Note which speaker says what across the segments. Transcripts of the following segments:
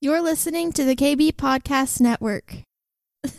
Speaker 1: You're listening to the KB Podcast Network.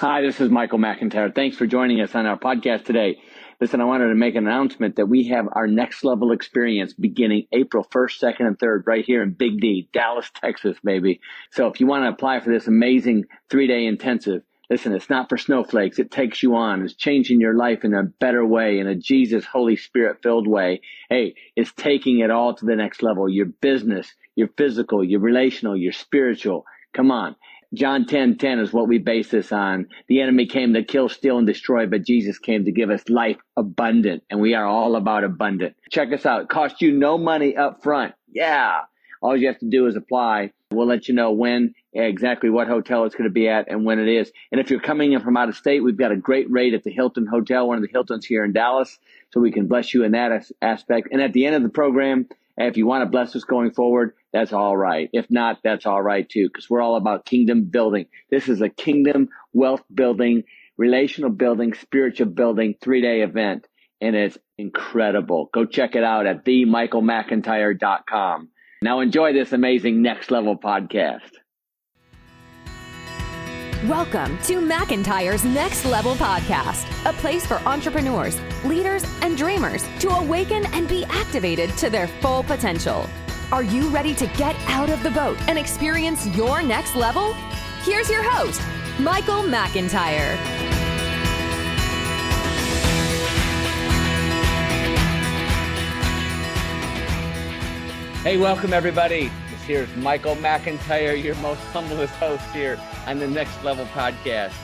Speaker 2: Hi, this is Michael McIntyre. Thanks for joining us on our podcast today. Listen, I wanted to make an announcement that we have our next level experience beginning April 1st, 2nd, and 3rd right here in Big D, Dallas, Texas, baby. So if you want to apply for this amazing three day intensive, listen, it's not for snowflakes. It takes you on. It's changing your life in a better way, in a Jesus, Holy Spirit filled way. Hey, it's taking it all to the next level. Your business, your physical, your relational, your spiritual. Come on. John 10, 10 is what we base this on. The enemy came to kill, steal, and destroy, but Jesus came to give us life abundant. And we are all about abundant. Check us out. It costs you no money up front. Yeah. All you have to do is apply. We'll let you know when, exactly what hotel it's going to be at and when it is. And if you're coming in from out of state, we've got a great rate at the Hilton Hotel, one of the Hiltons here in Dallas. So we can bless you in that aspect. And at the end of the program, if you want to bless us going forward, that's all right. If not, that's all right too, because we're all about kingdom building. This is a kingdom wealth building, relational building, spiritual building three day event. And it's incredible. Go check it out at themichaelmcintyre.com. Now enjoy this amazing next level podcast.
Speaker 3: Welcome to McIntyre's Next Level Podcast, a place for entrepreneurs, leaders, and dreamers to awaken and be activated to their full potential. Are you ready to get out of the boat and experience your next level? Here's your host, Michael McIntyre.
Speaker 2: Hey, welcome everybody. This here is Michael McIntyre, your most humblest host here on the Next Level Podcast,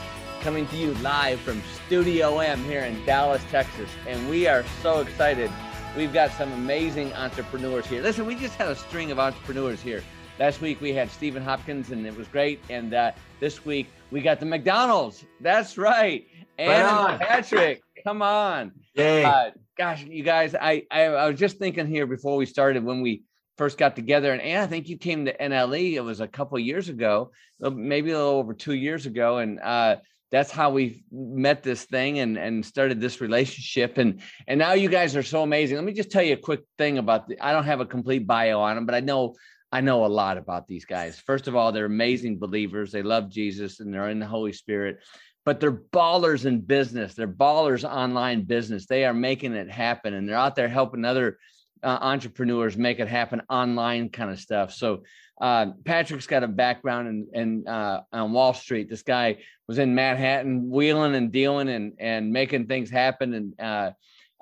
Speaker 2: coming to you live from Studio M here in Dallas, Texas. And we are so excited. We've got some amazing entrepreneurs here. Listen, we just had a string of entrepreneurs here. Last week we had Stephen Hopkins, and it was great. And uh, this week we got the McDonald's. That's right. And Patrick, come on.
Speaker 4: Yay. Uh,
Speaker 2: gosh, you guys, I, I I was just thinking here before we started when we first got together. And I think you came to NLE. It was a couple years ago, uh, maybe a little over two years ago, and uh, that's how we met this thing and and started this relationship. And and now you guys are so amazing. Let me just tell you a quick thing about. The, I don't have a complete bio on them, but I know. I know a lot about these guys. First of all, they're amazing believers. They love Jesus and they're in the Holy Spirit but they're ballers in business. They're ballers online business. They are making it happen and they're out there helping other uh, entrepreneurs make it happen online kind of stuff. So uh, Patrick's got a background in, in uh, on Wall Street. This guy was in Manhattan, wheeling and dealing and and making things happen and uh,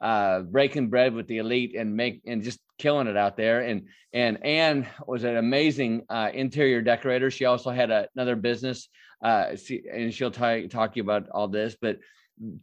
Speaker 2: uh, breaking bread with the elite and make and just killing it out there. And and Anne was an amazing uh, interior decorator. She also had a, another business, she, and she'll t- talk to you about all this. But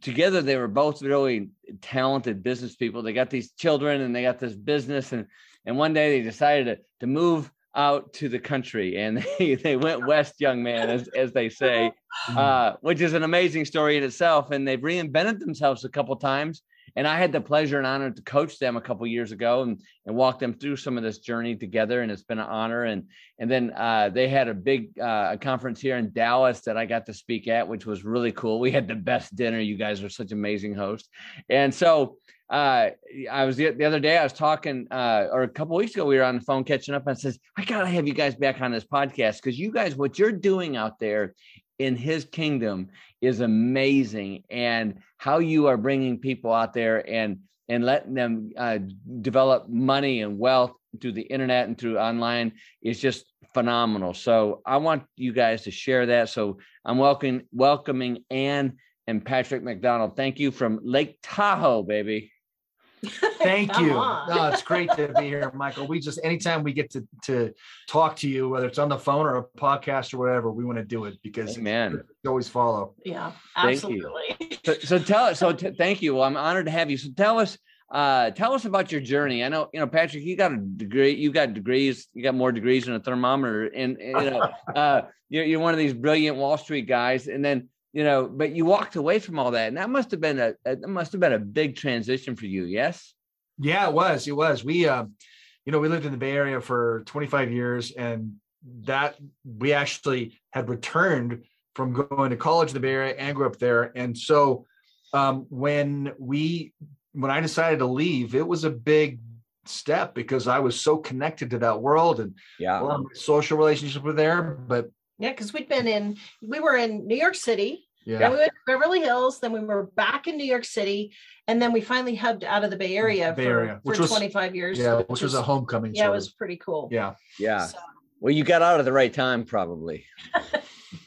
Speaker 2: together they were both really talented business people. They got these children and they got this business and and one day they decided to, to move out to the country and they, they went west young man as, as they say. Uh, which is an amazing story in itself and they've reinvented themselves a couple times and I had the pleasure and honor to coach them a couple years ago and, and walk them through some of this journey together. And it's been an honor. And and then uh, they had a big uh, conference here in Dallas that I got to speak at, which was really cool. We had the best dinner. You guys are such amazing hosts. And so uh, I was the, the, other day, I was talking, uh, or a couple weeks ago, we were on the phone catching up and says, I gotta have you guys back on this podcast because you guys, what you're doing out there in his kingdom is amazing. And how you are bringing people out there and and letting them uh, develop money and wealth through the internet and through online is just phenomenal. So i want you guys to share that. So i'm welcoming welcoming anne and patrick mcdonald. Thank you from lake tahoe baby
Speaker 4: Thank you. No, it's great to be here, Michael. We just anytime we get to to talk to you, whether it's on the phone or a podcast or whatever, we want to do it because
Speaker 2: man,
Speaker 4: always follow.
Speaker 5: Yeah, absolutely.
Speaker 2: So, so, tell us. So t- thank you. Well, I'm honored to have you. So tell us. Uh, tell us about your journey. I know, you know, Patrick, you got a degree, you got degrees, you got more degrees than a thermometer, and, and you know, uh, you're, you're one of these brilliant Wall Street guys. And then you know, but you walked away from all that, and that must have been a that must have been a big transition for you. Yes.
Speaker 4: Yeah, it was. It was. We, uh, you know, we lived in the Bay Area for 25 years, and that we actually had returned from going to college in the Bay Area and grew up there. And so, um, when we when I decided to leave, it was a big step because I was so connected to that world and
Speaker 2: Yeah.
Speaker 4: a lot of my social relationships were there. But
Speaker 5: Yeah, because we'd been in, we were in New York City,
Speaker 4: yeah,
Speaker 5: then we went to Beverly Hills, then we were back in New York City, and then we finally hubbed out of the Bay Area
Speaker 4: Bay
Speaker 5: for,
Speaker 4: Area, which
Speaker 5: for
Speaker 4: was-
Speaker 5: 25 years.
Speaker 4: yeah, which was a homecoming.
Speaker 5: yeah, it was pretty cool.
Speaker 4: yeah,
Speaker 2: Yeah.
Speaker 5: So,
Speaker 2: Well, you got out at the right time, probably.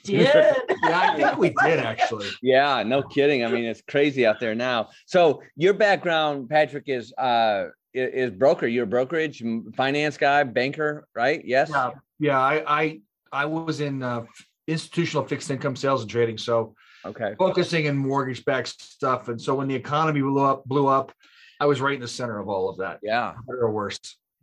Speaker 5: did.
Speaker 4: yeah. I think we did actually.
Speaker 2: Yeah, no kidding. I mean, it's crazy out there now. So your background, Patrick, is uh is broker. You're a brokerage finance guy, banker, right? Yes.
Speaker 4: Yeah, yeah. I I I was in uh, institutional fixed income sales and trading, so
Speaker 2: Okay.
Speaker 4: focusing in mortgage backed stuff. And so when the economy blew up, blew up, I was right in the center of all of that,
Speaker 2: Yeah.
Speaker 4: better or worse.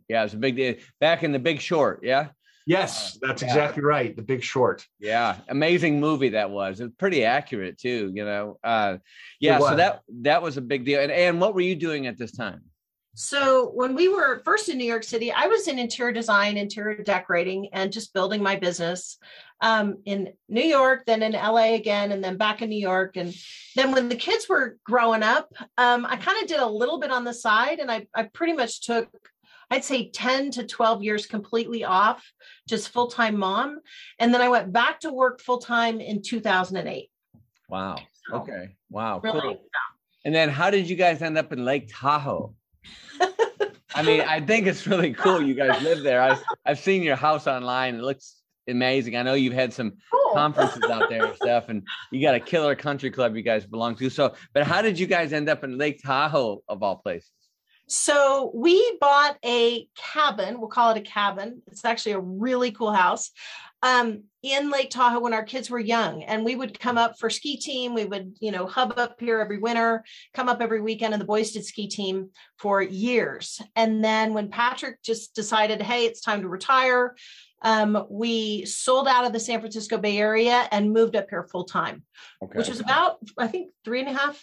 Speaker 2: Yeah. It's a big deal. Back in the Big Short. Yeah.
Speaker 4: Yes, that's
Speaker 2: Yeah.
Speaker 4: exactly right. The Big Short.
Speaker 2: Yeah. Amazing movie that was. It's pretty accurate too. You know. Uh, yeah. So that that was a big deal. And and what were you doing at this time?
Speaker 5: So when we were first in New York City, I was in interior design, interior decorating, and just building my business um, in New York, then in LA again, and then back in New York. And then when the kids were growing up, um, I kind of did a little bit on the side, and I, I pretty much took, I'd say 10 to 12 years completely off, just full time mom. And then I went back to work full time in 2008.
Speaker 2: Wow.
Speaker 5: So,
Speaker 2: Okay. Wow.
Speaker 5: Really,
Speaker 2: Cool. And then how did you guys end up in Lake Tahoe? I mean, I think it's really cool. You guys live there. I, I've seen your house online. It looks amazing. I know you've had some
Speaker 5: cool.
Speaker 2: conferences out there and stuff, and you got a killer country club you guys belong to. So, but how did you guys end up in Lake Tahoe of all places?
Speaker 5: So we bought a cabin. We'll call it a cabin. It's actually a really cool house um, in Lake Tahoe when our kids were young. And we would come up for ski team. We would, you know, hub up here every winter, come up every weekend. And the boys did ski team for years. And then when Patrick just decided, hey, it's time to retire, um, we sold out of the San Francisco Bay Area and moved up here full time,
Speaker 2: Okay.
Speaker 5: which was about, I think, three and a half.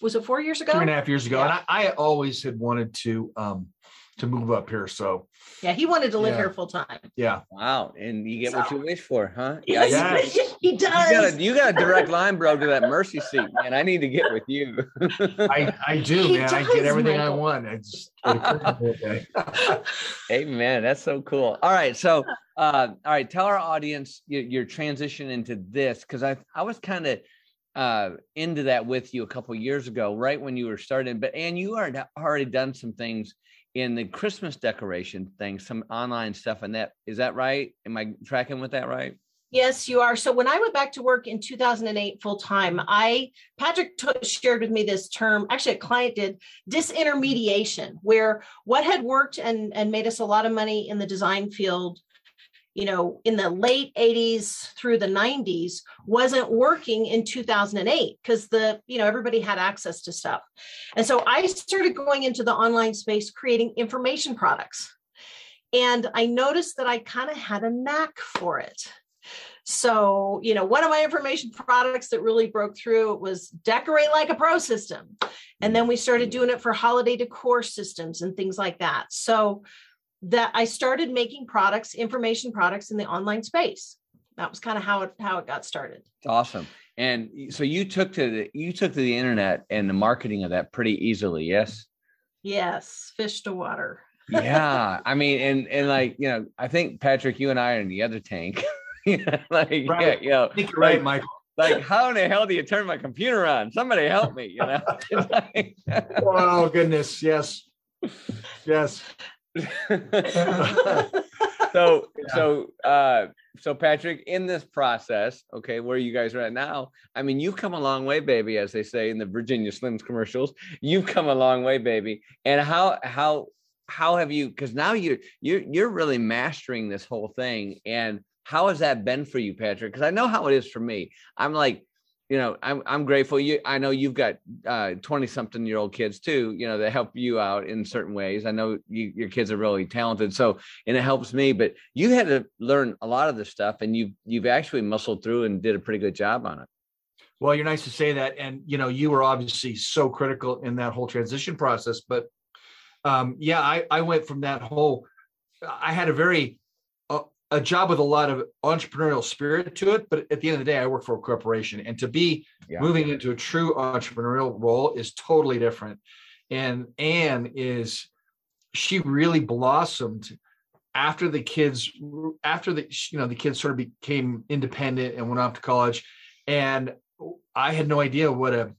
Speaker 5: Was it four years ago?
Speaker 4: Three and a half years ago.
Speaker 5: Yeah.
Speaker 4: And I, I always had wanted to um to move up here. So
Speaker 5: Yeah, he wanted to live
Speaker 4: Yeah.
Speaker 5: here full time.
Speaker 4: yeah.
Speaker 2: wow, and you get what you wish for, huh?
Speaker 5: Yes,
Speaker 4: Yes.
Speaker 5: he
Speaker 2: You
Speaker 5: does.
Speaker 2: got a you got a direct line, bro, to that mercy seat, man. I need to get with you.
Speaker 4: I, I do,
Speaker 5: He
Speaker 4: man. I get everything I want. I just it occurred to me today.
Speaker 2: Amen. That's so cool. All right. So, uh, all right. Tell our audience your, your transition into this because I I was kind of uh into that with you a couple years ago, right when you were starting. But and you are already done some things in the Christmas decoration thing, some online stuff, and that is that right? Am I tracking with that right?
Speaker 5: Yes, you are. So when I went back to work in 2008 full time, I Patrick shared with me this term. Actually, a client did disintermediation, where what had worked and and made us a lot of money in the design field, you know, in the late 80s through the 90s, wasn't working in 2008 because the you know everybody had access to stuff, and so I started going into the online space, creating information products, and I noticed that I kind of had a knack for it. So, you know, one of my information products that really broke through was decorate like a pro system. And then we started doing it for holiday decor systems and things like that. So that I started making products, information products in the online space. That was kind of how it how it got started.
Speaker 2: It's awesome. And so you took to the you took to the internet and the marketing of that pretty easily, yes.
Speaker 5: Yes, fish to water.
Speaker 2: yeah i mean and and like you know i think patrick you and i are in the other tank like yeah you know
Speaker 4: I think you're right,
Speaker 2: like,
Speaker 4: Michael.
Speaker 2: like how in the hell do you turn my computer on somebody help me you know
Speaker 4: Oh goodness, yes. Yes.
Speaker 2: so so uh so patrick in this process okay where you guys are at now i mean you've come a long way baby as they say in the virginia slims commercials. You've come a long way baby. And how how how have you because now you're you're you're really mastering this whole thing. And how has that been for you patrick? Because i know how it is for me. I'm like you know i'm i'm grateful you i know you've got uh 20 something year old kids too you know that help you out in certain ways i know you, your kids are really talented so and it helps me but you had to learn a lot of this stuff and you've you've actually muscled through and did a pretty good job on it
Speaker 4: Well, you're nice to say that. And you know, you were obviously so critical in that whole transition process. But um, yeah, I, I went from that whole I had a very a job with a lot of entrepreneurial spirit to it, but at the end of the day, I work for a corporation. And to be
Speaker 2: Yeah.
Speaker 4: moving into a true entrepreneurial role is totally different. And Anne is she really blossomed after the kids after the you know the kids sort of became independent and went off to college and i had no idea what a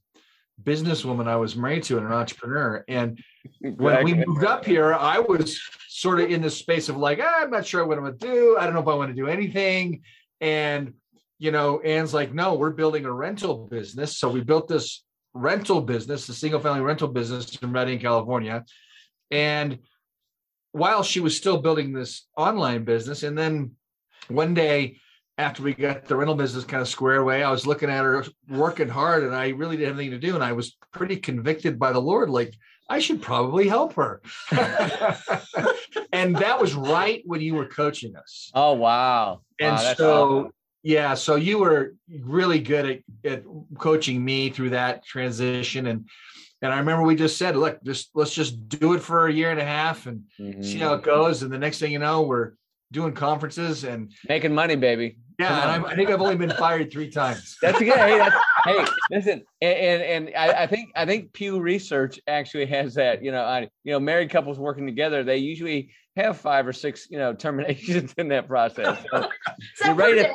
Speaker 4: businesswoman i was married to and an entrepreneur. And when we moved up here i was sort of in this space of like ah, i'm not sure what i'm going to do. I don't know if i want to do anything. And you know anne's like no we're building a rental business. So we built this rental business a single family rental business in redding california. And while she was still building this online business, and then one day after we got the rental business kind of squared away, I was looking at her working hard and I really didn't have anything to do. And I was pretty convicted by the Lord, like, I should probably help her. and that was right when you were coaching us.
Speaker 2: Oh, wow.
Speaker 4: And
Speaker 2: wow,
Speaker 4: so,
Speaker 2: awesome.
Speaker 4: yeah, so you were really good at, at coaching me through that transition. And and I remember we just said, look, just let's just do it for a year and a half and mm-hmm. see how it goes. And the next thing you know, we're doing conferences and
Speaker 2: making money, baby.
Speaker 4: Yeah, and I, think I've only been fired three times.
Speaker 2: That's good. Hey, that's, hey, listen, and and, and I, I, think I think Pew Research actually has that. You know, I you know, married couples working together, they usually have five or six, you know, terminations in that process. So you're right at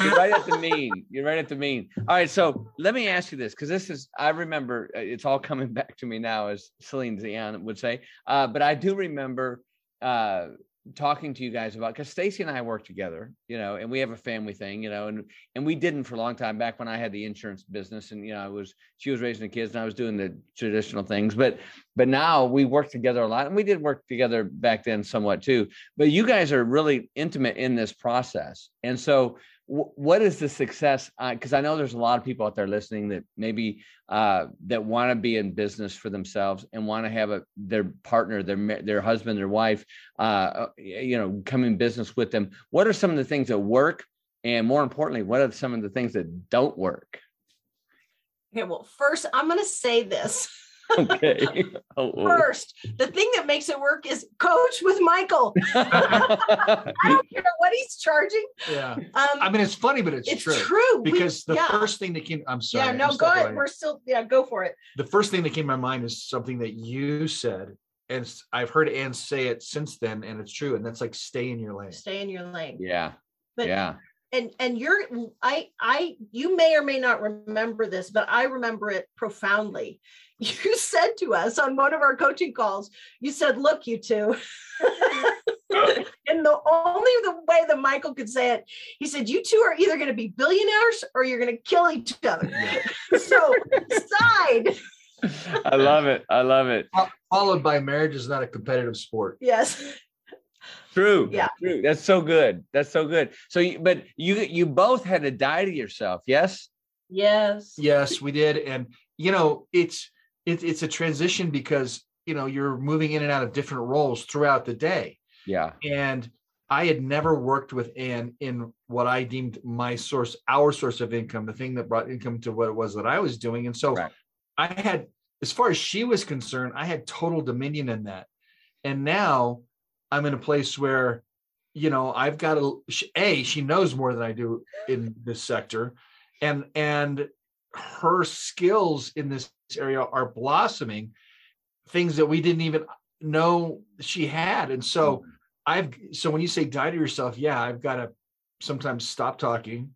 Speaker 2: you're right at the mean. You're right at the mean. All right, so let me ask you this because this is I remember uh, it's all coming back to me now, as Celine Dion would say. Uh, but I do remember uh, talking to you guys about because Stacy and I work together, you know, and we have a family thing, you know, and and we didn't for a long time back when I had the insurance business, and you know, I was she was raising the kids and I was doing the traditional things, but but now we work together a lot, and we did work together back then somewhat too. But you guys are really intimate in this process, and so what is the success? Because uh, i know there's a lot of people out there listening that maybe uh, that want to be in business for themselves and want to have a their partner their their husband their wife uh, uh you know come in business with them. What are some of the things that work? And more importantly what are some of the things that don't work?
Speaker 5: Okay well first i'm going to say this
Speaker 2: okay.
Speaker 5: Oh, oh, First, the thing that makes it work is coach with Michael. I don't care what he's charging.
Speaker 4: Yeah. Um, I mean, it's funny, but it's, true.
Speaker 5: it's
Speaker 4: true.
Speaker 5: true.
Speaker 4: Because we, the yeah. first thing that came, I'm sorry.
Speaker 5: Yeah, no, go ahead. We're still, yeah, go for it.
Speaker 4: The first thing that came to my mind is something that you said. And I've heard Anne say it since then, and it's true. And that's like stay in your lane.
Speaker 5: Stay in your lane.
Speaker 2: Yeah. But yeah
Speaker 5: and and you're i i you may or may not remember this but i remember it profoundly. You said to us on one of our coaching calls you said look you two. And the only the way that michael could say it he said you two are either going to be billionaires or you're going to kill each other. So decide
Speaker 2: i love it. I love it.
Speaker 4: Followed by marriage is not a competitive sport.
Speaker 5: Yes
Speaker 2: True. Yeah. True. That's so good. That's so good. So, you, but you you both had to die to yourself. Yes.
Speaker 5: Yes.
Speaker 4: Yes, we did, and you know it's it's it's a transition because you know you're moving in and out of different roles throughout the day.
Speaker 2: Yeah.
Speaker 4: And I had never worked with Anne in what I deemed my source, our source of income, the thing that brought income to what it was that I was doing, and so right. I had, as far as she was concerned, I had total dominion in that, and now I'm in a place where, you know, I've got a a she knows more than I do in this sector, and and her skills in this area are blossoming, things that we didn't even know she had, and so. Mm-hmm. I've so when you say die to yourself, yeah, I've got to sometimes stop talking,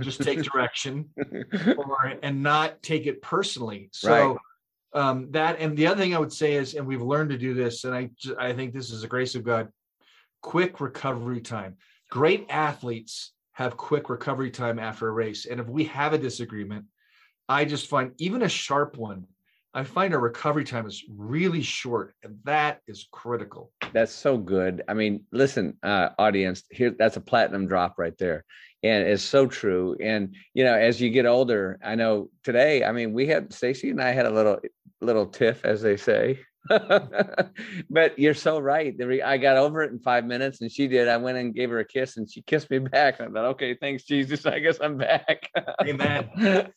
Speaker 4: just take direction, or and not take it personally. So right um, that and the other thing I would say is, and we've learned to do this, and I I think this is a grace of God. Quick recovery time. Great athletes have quick recovery time after a race, and if we have a disagreement, I just find even a sharp one. I find our recovery time is really short, and that is critical.
Speaker 2: That's so good. I mean, listen, uh, audience, here that's a platinum drop right there and it's so true and you know as you get older i know today i mean we had stacy and i had a little little tiff as they say but you're so right. I got over it in five minutes, and she did. I went and gave her a kiss, and she kissed me back. And I thought, okay, thanks, Jesus. I guess I'm back.
Speaker 4: Amen.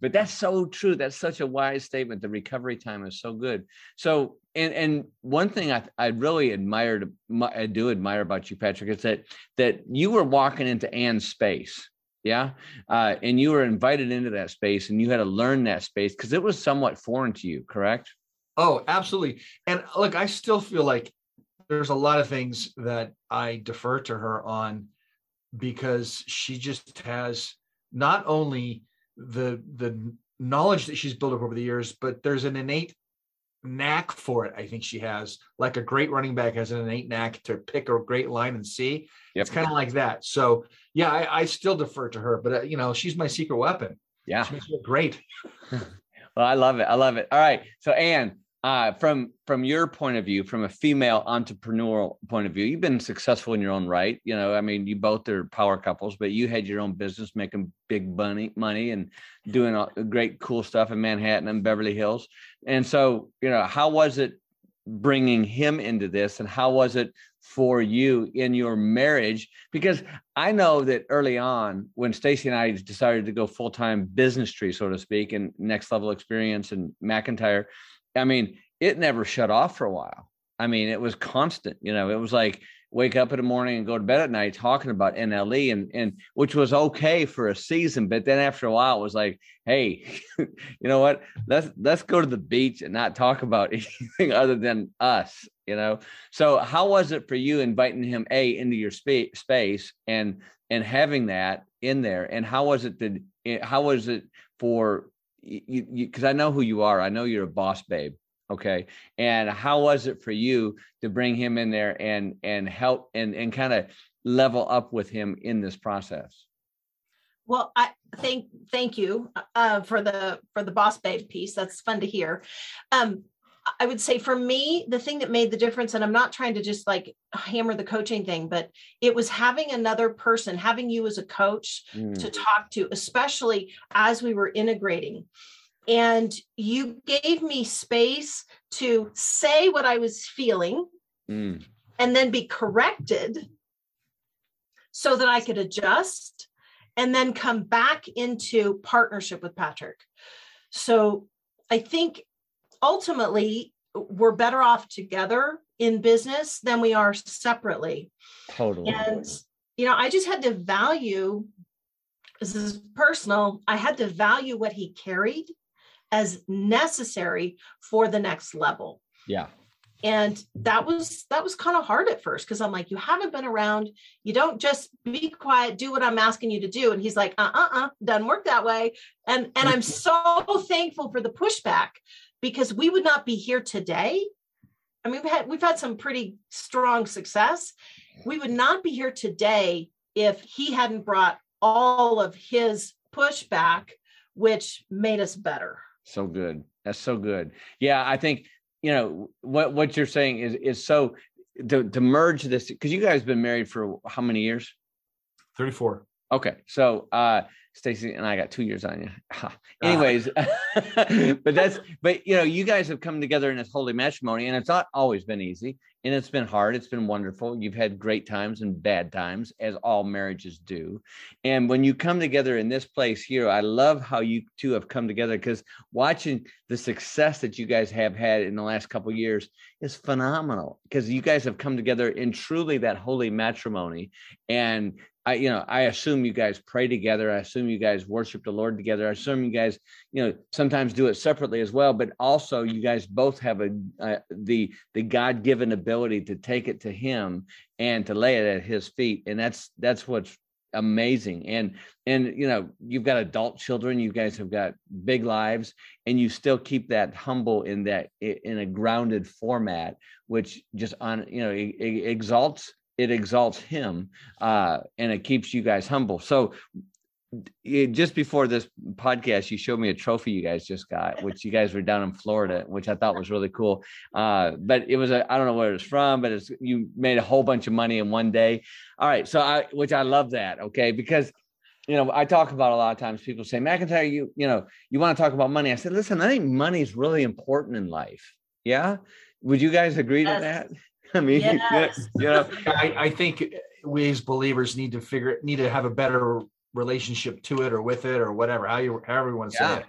Speaker 2: but that's so true. That's such a wise statement. The recovery time is so good. So, and and one thing I I really admired, I do admire about you, Patrick, is that that you were walking into Anne's space yeah uh, and you were invited into that space and you had to learn that space because it was somewhat foreign to you correct
Speaker 4: Oh, absolutely. And look, I still feel like there's a lot of things that I defer to her on because she just has not only the the knowledge that she's built up over the years, but there's an innate knack for it. I think she has, like a great running back has an innate knack to pick a great line and see. Yep. It's kind of like that. So yeah, I, I, still defer to her, but uh, you know, she's my secret weapon.
Speaker 2: Yeah,
Speaker 4: she makes me great.
Speaker 2: well, I love it. I love it. All right, so Anne, uh, from from your point of view, from a female entrepreneurial point of view, you've been successful in your own right. You know, I mean, you both are power couples, but you had your own business, making big money, money, and doing all, great, cool stuff in Manhattan and Beverly Hills. And so, you know, how was it bringing him into this, and how was it for you in your marriage? Because I know that early on, when Stacy and I decided to go full time business tree, so to speak, and next level experience and McIntyre I mean, it never shut off for a while. I mean, it was constant. You know, it was like wake up in the morning and go to bed at night talking about NLE and and which was okay for a season, but then after a while it was like, hey, you know what? Let's let's go to the beach and not talk about anything other than us, you know. So how was it for you inviting him a into your spa- space and and having that in there? And how was it that eh, how was it for you because I know who you are. I know you're a boss babe. Okay. And how was it for you to bring him in there and and help and and kind of level up with him in this process?
Speaker 5: Well, I thank thank you uh, for the for the boss babe piece. That's fun to hear. Um, I would say for me, the thing that made the difference, and I'm not trying to just like hammer the coaching thing, but it was having another person, having you as a coach mm. to talk to, especially as we were integrating. And you gave me space to say what I was feeling mm. and then be corrected so that I could adjust and then come back into partnership with Patrick. So I think ultimately we're better off together in business than we are separately.
Speaker 2: Totally.
Speaker 5: And you know, I just had to value this is personal. I had to value what he carried as necessary for the next level.
Speaker 2: Yeah.
Speaker 5: And that was that was kind of hard at first because I'm like, you haven't been around. You don't just be quiet, do what I'm asking you to do. And he's like, uh uh uh, doesn't work that way. And and I'm so thankful for the pushback because we would not be here today. I mean, we've had we've had some pretty strong success. We would not be here today if he hadn't brought all of his pushback, which made us better.
Speaker 2: So good. That's so good. Yeah, I think you know what what you're saying is is so to, to merge this because you guys been married for how many years?
Speaker 4: 34.
Speaker 2: Okay. So uh Stacy and I got two years on you. Anyways, but that's but you know, you guys have come together in this holy matrimony, and it's not always been easy, and it's been hard. It's been wonderful. You've had great times and bad times, as all marriages do. And when you come together in this place here, I love how you two have come together because watching the success that you guys have had in the last couple years is phenomenal. Because you guys have come together in truly that holy matrimony, and I, you know, I assume you guys pray together. I assume you guys worship the Lord together. I assume you guys, you know, sometimes do it separately as well. But also, you guys both have a uh, the the God given ability to take it to Him and to lay it at His feet, and that's that's what's amazing. And and you know, you've got adult children. You guys have got big lives, and you still keep that humble in that in a grounded format, which just on you know exalts it exalts him uh, and it keeps you guys humble. So it, just before this podcast, you showed me a trophy you guys just got, which you guys were down in Florida, which I thought was really cool. Uh, but it was a I don't know where it was from, but it's you made a whole bunch of money in one day. All right, so I which I love that. Okay, because you know I talk about a lot of times people say McIntyre, you you know you want to talk about money. I said, listen, I think money is really important in life. Yeah, would you guys agree yes. to that? I mean, yes. you know,
Speaker 4: I, I think we as believers need to figure need to have a better relationship to it or with it or whatever how you however you want to
Speaker 2: yeah.
Speaker 4: say it.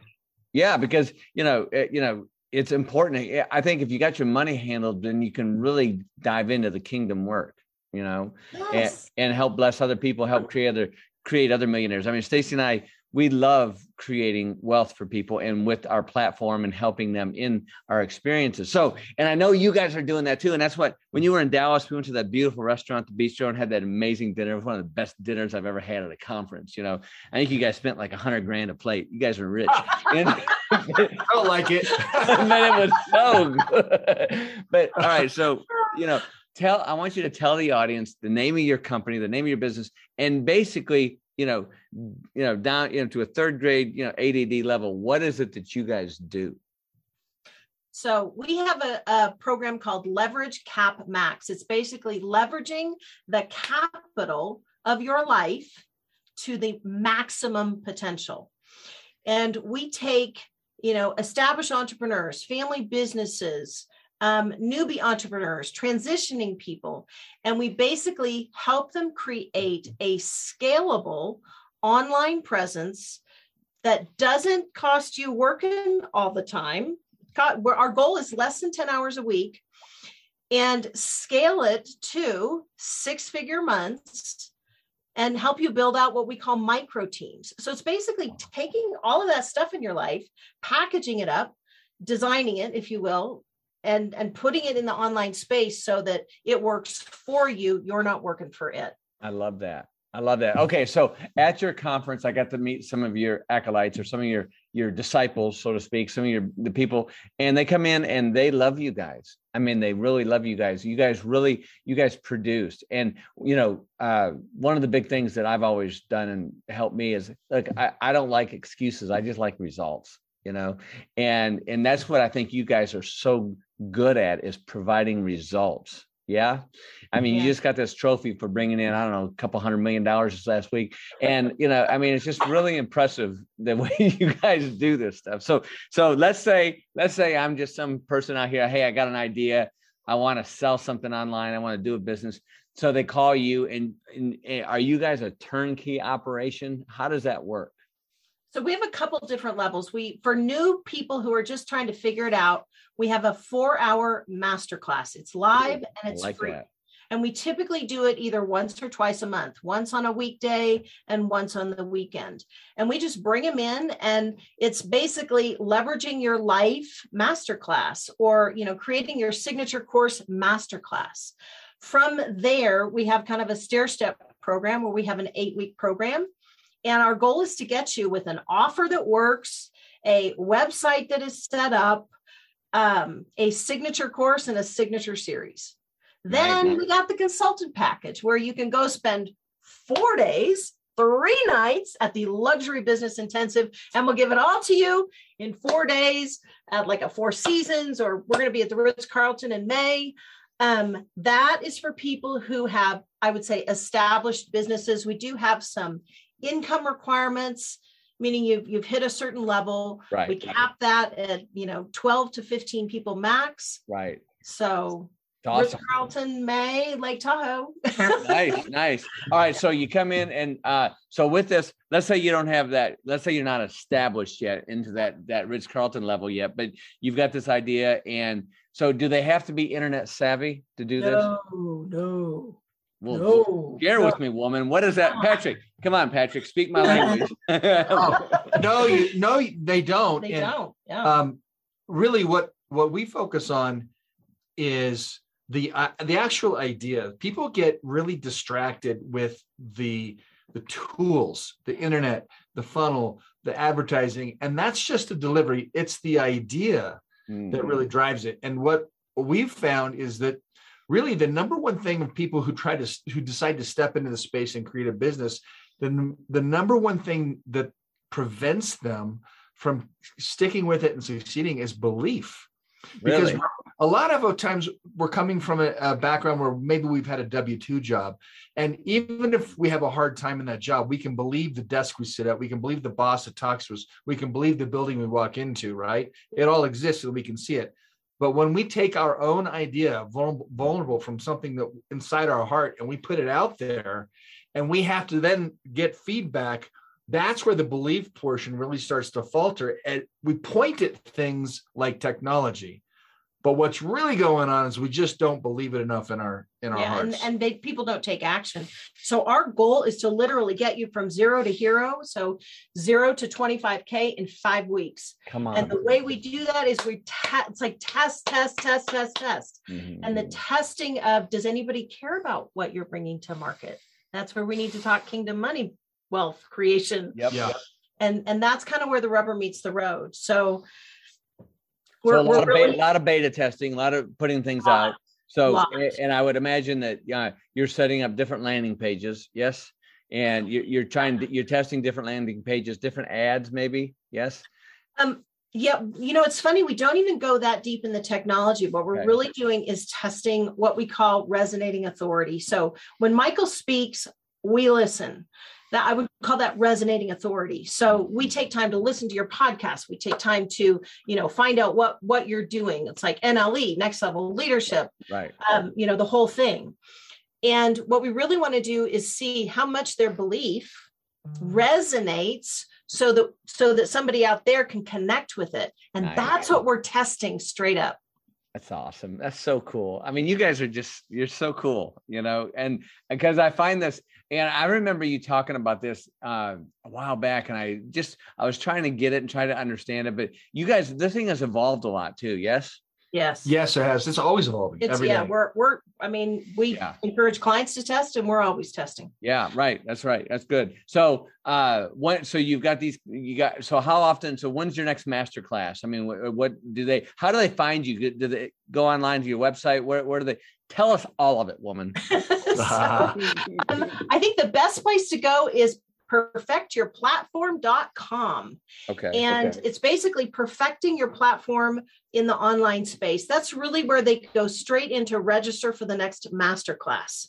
Speaker 2: Yeah, because you know, it, you know, it's important. I think if you got your money handled, then you can really dive into the kingdom work. You know, yes. and, and help bless other people, help create other create other millionaires. I mean, Stacy and I we love creating wealth for people and with our platform and helping them in our experiences. So, and I know you guys are doing that too. And that's what, when you were in Dallas, we went to that beautiful restaurant, the Bistro, and had that amazing dinner. It was one of the best dinners I've ever had at a conference. You know, I think you guys spent like a hundred grand a plate. You guys are rich. and,
Speaker 4: I don't like it.
Speaker 2: man, it was so good. but all right. So, you know, tell, I want you to tell the audience the name of your company, the name of your business, and basically you know, you know, down you know to a third grade, you know, ADD level, what is it that you guys do?
Speaker 5: So we have a, a, program called Leverage Cap Max. It's basically leveraging the capital of your life to the maximum potential. And we take, you know, established entrepreneurs, family businesses, um, newbie entrepreneurs, transitioning people, and we basically help them create a scalable online presence that doesn't cost you working all the time. Our goal is less than 10 hours a week and scale it to six figure months and help you build out what we call micro teams. So it's basically taking all of that stuff in your life, packaging it up, designing it, if you will, and and putting it in the online space so that it works for you you're not working for it.
Speaker 2: I love that. I love that. Okay so at your conference i got to meet some of your acolytes or some of your your disciples so to speak some of your the people and they come in and they love you guys. I mean they really love you guys. You guys really you guys produced. And you know uh, one of the big things that i've always done and helped me is like I, I don't like excuses. I just like results you know and and that's what i think you guys are so good at is providing results. Yeah. I mean, yeah. you just got this trophy for bringing in, I don't know, a couple hundred million dollars this last week. And, you know, I mean, it's just really impressive the way you guys do this stuff. So, so let's say, let's say I'm just some person out here. Hey, I got an idea. I want to sell something online. I want to do a business. So they call you and, and, and are you guys a turnkey operation? How does that work?
Speaker 5: So we have a couple different levels. We for new people who are just trying to figure it out, we have a four-hour masterclass. It's live and it's like free. That. And we typically do it either once or twice a month, once on a weekday and once on the weekend. And we just bring them in and it's basically leveraging your life masterclass or, you know, creating your signature course masterclass. From there, we have kind of a stair step program where we have an eight week program and our goal is to get you with an offer that works, a website that is set up, um, a signature course, and a signature series. Then right. we got the consultant package where you can go spend four days, three nights at the luxury business intensive, and we'll give it all to you in four days at like a Four Seasons, or we're going to be at the Ritz Carlton in May. Um, that is for people who have, I would say, established businesses. We do have some income requirements meaning you've you've hit a certain level
Speaker 2: right
Speaker 5: we cap that at you know 12 to 15 people max
Speaker 2: right
Speaker 5: so awesome. Carlton, May, Lake Tahoe.
Speaker 2: nice, nice. All right, so you come in and uh, so with this, let's say you don't have that. Let's say you're not established yet into that that Ritz Carlton level yet, but you've got this idea, and so do they have to be internet savvy to do
Speaker 5: no,
Speaker 2: this?
Speaker 5: No, no.
Speaker 2: Well, no, share no. with me, woman. What is that, Patrick? Come on, Patrick. Speak my language.
Speaker 4: oh, no, you, no, they don't.
Speaker 5: They and, don't. Yeah.
Speaker 4: Um, really, what what we focus on is the uh, the actual idea. People get really distracted with the the tools, the internet, the funnel, the advertising, and that's just the delivery. It's the idea mm. that really drives it. And what we've found is that really the number one thing of people who try to who decide to step into the space and create a business the, the number one thing that prevents them from sticking with it and succeeding is belief. Because really? a lot of times we're coming from a, a, background where maybe we've had a w2 job and even if we have a hard time in that job we can believe the desk we sit at we can believe the boss that talks to us we can believe the building we walk into right? It all exists so we can see it but when we take our own idea, vulnerable, from something that inside our heart, and we put it out there, and we have to then get feedback, that's where the belief portion really starts to falter. And we point at things like technology, But what's really going on is we just don't believe it enough in our in our
Speaker 5: yeah, and,
Speaker 4: hearts.
Speaker 5: and they people don't take action. So our goal is to literally get you from zero to hero. So zero to 25K in five weeks.
Speaker 2: Come on.
Speaker 5: And the way we do that is we te- it's like test, test, test, test, test.
Speaker 2: Mhm.
Speaker 5: And the testing of does anybody care about what you're bringing to market? That's where we need to talk kingdom money, wealth creation.
Speaker 2: Yep.
Speaker 4: Yeah.
Speaker 5: And and that's kind of where the rubber meets the road. So
Speaker 2: So
Speaker 5: we're,
Speaker 2: a lot, of beta,
Speaker 5: really
Speaker 2: lot of beta testing, a lot of putting things
Speaker 5: Lot,
Speaker 2: out. So,
Speaker 5: lot.
Speaker 2: and I would imagine that uh, you're setting up different landing pages, yes, and you're, you're trying to, you're testing different landing pages, different ads, maybe, yes.
Speaker 5: Um, yeah, you know, it's funny. We don't even go that deep in the technology. What we're
Speaker 2: Okay.
Speaker 5: really doing is testing what we call resonating authority. So when Michael speaks, we listen. That I would call that resonating authority. So we take time to listen to your podcast. We take time to, you know, find out what what you're doing. It's like NLE, next level leadership,
Speaker 2: Right.
Speaker 5: um, you know, the whole thing. And what we really want to do is see how much their belief resonates so that so that somebody out there can connect with it. And
Speaker 2: Nice.
Speaker 5: that's what we're testing straight up.
Speaker 2: That's awesome. That's so cool. I mean, you guys are just you're so cool, you know, and because I find this, and I remember you talking about this uh, a while back, and I just I was trying to get it and try to understand it, but you guys, this thing has evolved a lot too. Yes.
Speaker 5: Yes.
Speaker 4: yes, it has. It's always evolving
Speaker 5: It's
Speaker 4: every
Speaker 5: yeah,
Speaker 4: day.
Speaker 5: we're we're I mean, we
Speaker 2: Yeah.
Speaker 5: encourage clients to test and we're always testing.
Speaker 2: Yeah, right. That's right. That's good. So, uh, when so you've got these, you got so how often? So when's your next master class? I mean, what, what do they? How do they find you? Do they go online to your website? Where where do they? Tell us all of it, woman.
Speaker 5: So, um, I think the best place to go is perfectyourplatform.com.
Speaker 2: Okay.
Speaker 5: And
Speaker 2: okay.
Speaker 5: it's basically perfecting your platform in the online space. That's really where they go straight into register for the next masterclass.